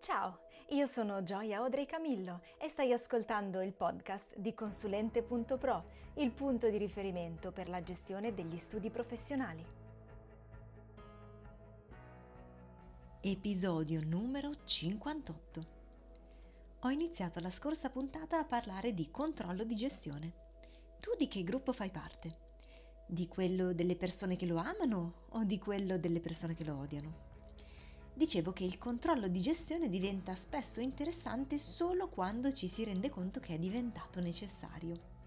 Ciao, io sono Gioia Audrey Camillo e stai ascoltando il podcast di Consulente.pro, il punto di riferimento per la gestione degli studi professionali. Episodio numero 58. Ho iniziato la scorsa puntata a parlare di controllo di gestione. Tu di che gruppo fai parte? Di quello delle persone che lo amano o di quello delle persone che lo odiano? Dicevo che il controllo di gestione diventa spesso interessante solo quando ci si rende conto che è diventato necessario.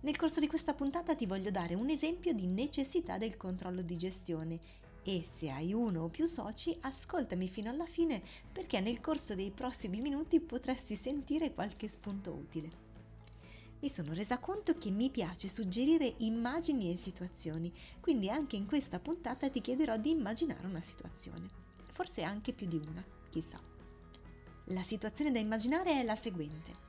Nel corso di questa puntata ti voglio dare un esempio di necessità del controllo di gestione e se hai uno o più soci ascoltami fino alla fine perché nel corso dei prossimi minuti potresti sentire qualche spunto utile. Mi sono resa conto che mi piace suggerire immagini e situazioni, quindi anche in questa puntata ti chiederò di immaginare una situazione forse anche più di una, chissà. La situazione da immaginare è la seguente.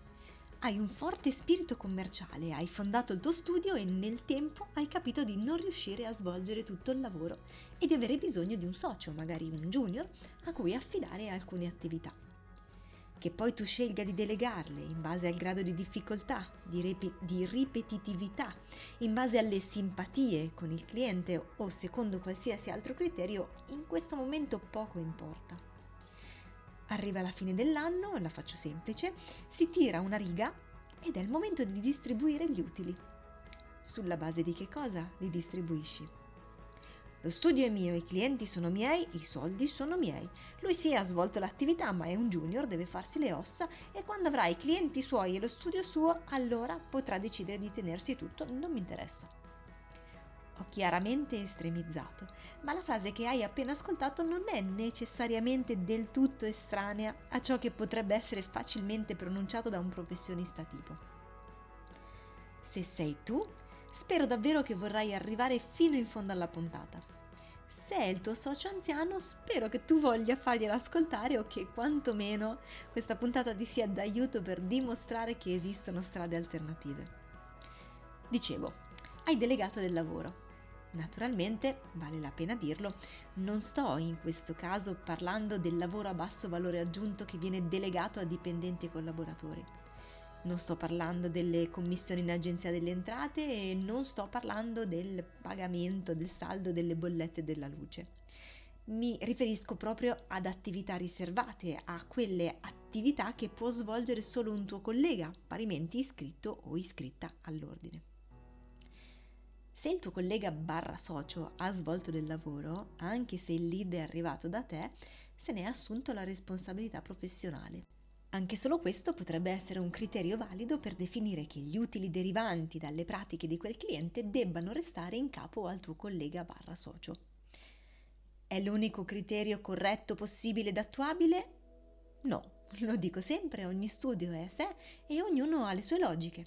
Hai un forte spirito commerciale, hai fondato il tuo studio e nel tempo hai capito di non riuscire a svolgere tutto il lavoro e di avere bisogno di un socio, magari un junior, a cui affidare alcune attività. Che poi tu scelga di delegarle in base al grado di difficoltà, di, rep- di ripetitività, in base alle simpatie con il cliente o secondo qualsiasi altro criterio, in questo momento poco importa. Arriva la fine dell'anno, la faccio semplice, si tira una riga ed è il momento di distribuire gli utili. Sulla base di che cosa li distribuisci? Lo studio è mio, i clienti sono miei, i soldi sono miei. Lui sì ha svolto l'attività, ma è un junior, deve farsi le ossa e quando avrà i clienti suoi e lo studio suo, allora potrà decidere di tenersi tutto, non mi interessa. Ho chiaramente estremizzato, ma la frase che hai appena ascoltato non è necessariamente del tutto estranea a ciò che potrebbe essere facilmente pronunciato da un professionista tipo. Se sei tu, Spero davvero che vorrai arrivare fino in fondo alla puntata. Se è il tuo socio anziano, spero che tu voglia fargliela ascoltare o che quantomeno questa puntata ti sia d'aiuto per dimostrare che esistono strade alternative. Dicevo, hai delegato del lavoro. Naturalmente, vale la pena dirlo, non sto in questo caso parlando del lavoro a basso valore aggiunto che viene delegato a dipendenti e collaboratori non sto parlando delle commissioni in agenzia delle entrate e non sto parlando del pagamento, del saldo delle bollette della luce. Mi riferisco proprio ad attività riservate, a quelle attività che può svolgere solo un tuo collega, parimenti iscritto o iscritta all'ordine. Se il tuo collega barra socio ha svolto del lavoro, anche se il lead è arrivato da te, se ne è assunto la responsabilità professionale. Anche solo questo potrebbe essere un criterio valido per definire che gli utili derivanti dalle pratiche di quel cliente debbano restare in capo al tuo collega barra socio. È l'unico criterio corretto possibile ed attuabile? No, lo dico sempre, ogni studio è a sé e ognuno ha le sue logiche.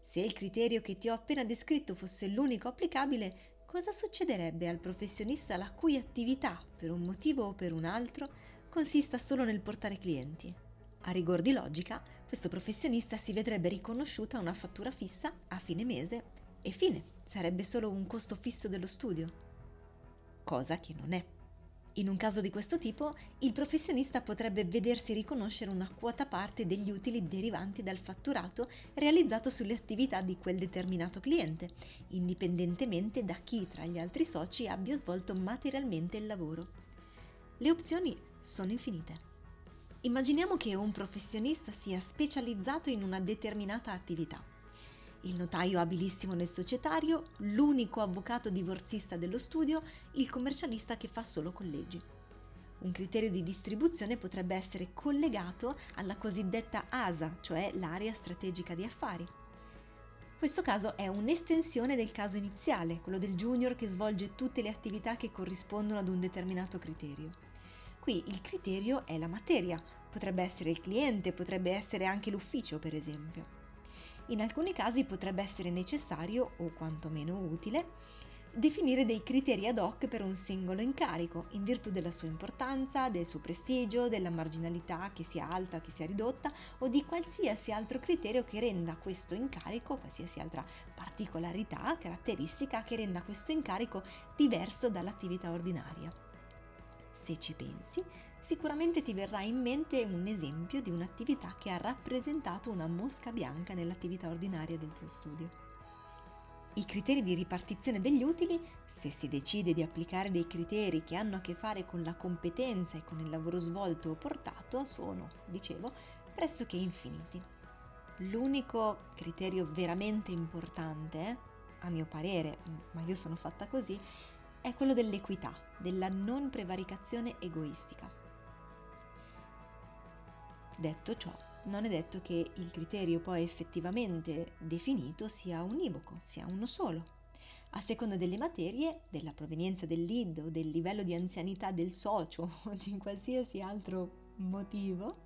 Se il criterio che ti ho appena descritto fosse l'unico applicabile, cosa succederebbe al professionista la cui attività, per un motivo o per un altro, consista solo nel portare clienti? A rigor di logica, questo professionista si vedrebbe riconosciuta una fattura fissa a fine mese e fine, sarebbe solo un costo fisso dello studio. Cosa che non è. In un caso di questo tipo, il professionista potrebbe vedersi riconoscere una quota parte degli utili derivanti dal fatturato realizzato sulle attività di quel determinato cliente, indipendentemente da chi tra gli altri soci abbia svolto materialmente il lavoro. Le opzioni sono infinite. Immaginiamo che un professionista sia specializzato in una determinata attività. Il notaio abilissimo nel societario, l'unico avvocato divorzista dello studio, il commercialista che fa solo collegi. Un criterio di distribuzione potrebbe essere collegato alla cosiddetta ASA, cioè l'area strategica di affari. Questo caso è un'estensione del caso iniziale, quello del junior che svolge tutte le attività che corrispondono ad un determinato criterio. Qui il criterio è la materia, potrebbe essere il cliente, potrebbe essere anche l'ufficio per esempio. In alcuni casi potrebbe essere necessario, o quantomeno utile, definire dei criteri ad hoc per un singolo incarico, in virtù della sua importanza, del suo prestigio, della marginalità che sia alta che sia ridotta, o di qualsiasi altro criterio che renda questo incarico, qualsiasi altra particolarità, caratteristica che renda questo incarico diverso dall'attività ordinaria. Se ci pensi, sicuramente ti verrà in mente un esempio di un'attività che ha rappresentato una mosca bianca nell'attività ordinaria del tuo studio. I criteri di ripartizione degli utili, se si decide di applicare dei criteri che hanno a che fare con la competenza e con il lavoro svolto o portato, sono, dicevo, pressoché infiniti. L'unico criterio veramente importante, a mio parere, ma io sono fatta così, è quello dell'equità, della non prevaricazione egoistica. Detto ciò, non è detto che il criterio poi effettivamente definito sia univoco, sia uno solo. A seconda delle materie, della provenienza del lead o del livello di anzianità del socio o di qualsiasi altro motivo,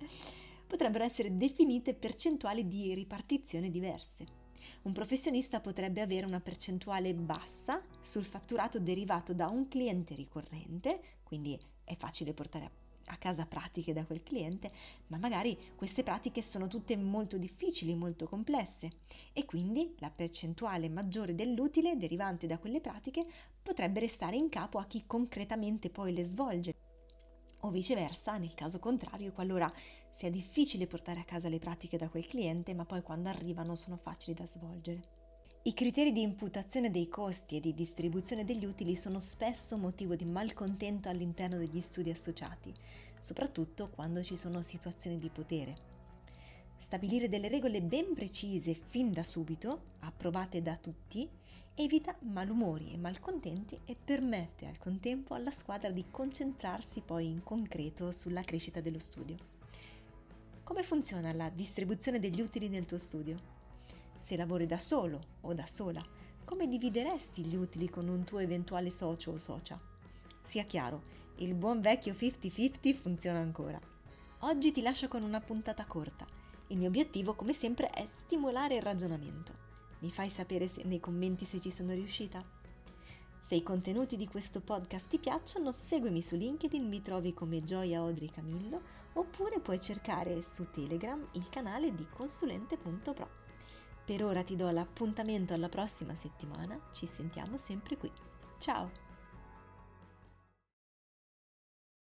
potrebbero essere definite percentuali di ripartizione diverse. Un professionista potrebbe avere una percentuale bassa sul fatturato derivato da un cliente ricorrente, quindi è facile portare a casa pratiche da quel cliente, ma magari queste pratiche sono tutte molto difficili, molto complesse e quindi la percentuale maggiore dell'utile derivante da quelle pratiche potrebbe restare in capo a chi concretamente poi le svolge. O viceversa, nel caso contrario, qualora sia difficile portare a casa le pratiche da quel cliente, ma poi quando arrivano sono facili da svolgere. I criteri di imputazione dei costi e di distribuzione degli utili sono spesso motivo di malcontento all'interno degli studi associati, soprattutto quando ci sono situazioni di potere. Stabilire delle regole ben precise fin da subito, approvate da tutti, evita malumori e malcontenti e permette al contempo alla squadra di concentrarsi poi in concreto sulla crescita dello studio. Come funziona la distribuzione degli utili nel tuo studio? Se lavori da solo o da sola, come divideresti gli utili con un tuo eventuale socio o socia? Sia chiaro, il buon vecchio 50-50 funziona ancora. Oggi ti lascio con una puntata corta. Il mio obiettivo, come sempre, è stimolare il ragionamento. Mi fai sapere se, nei commenti se ci sono riuscita? Se i contenuti di questo podcast ti piacciono, seguimi su LinkedIn, mi trovi come Gioia Audrey Camillo, oppure puoi cercare su Telegram il canale di consulente.pro. Per ora ti do l'appuntamento alla prossima settimana, ci sentiamo sempre qui. Ciao!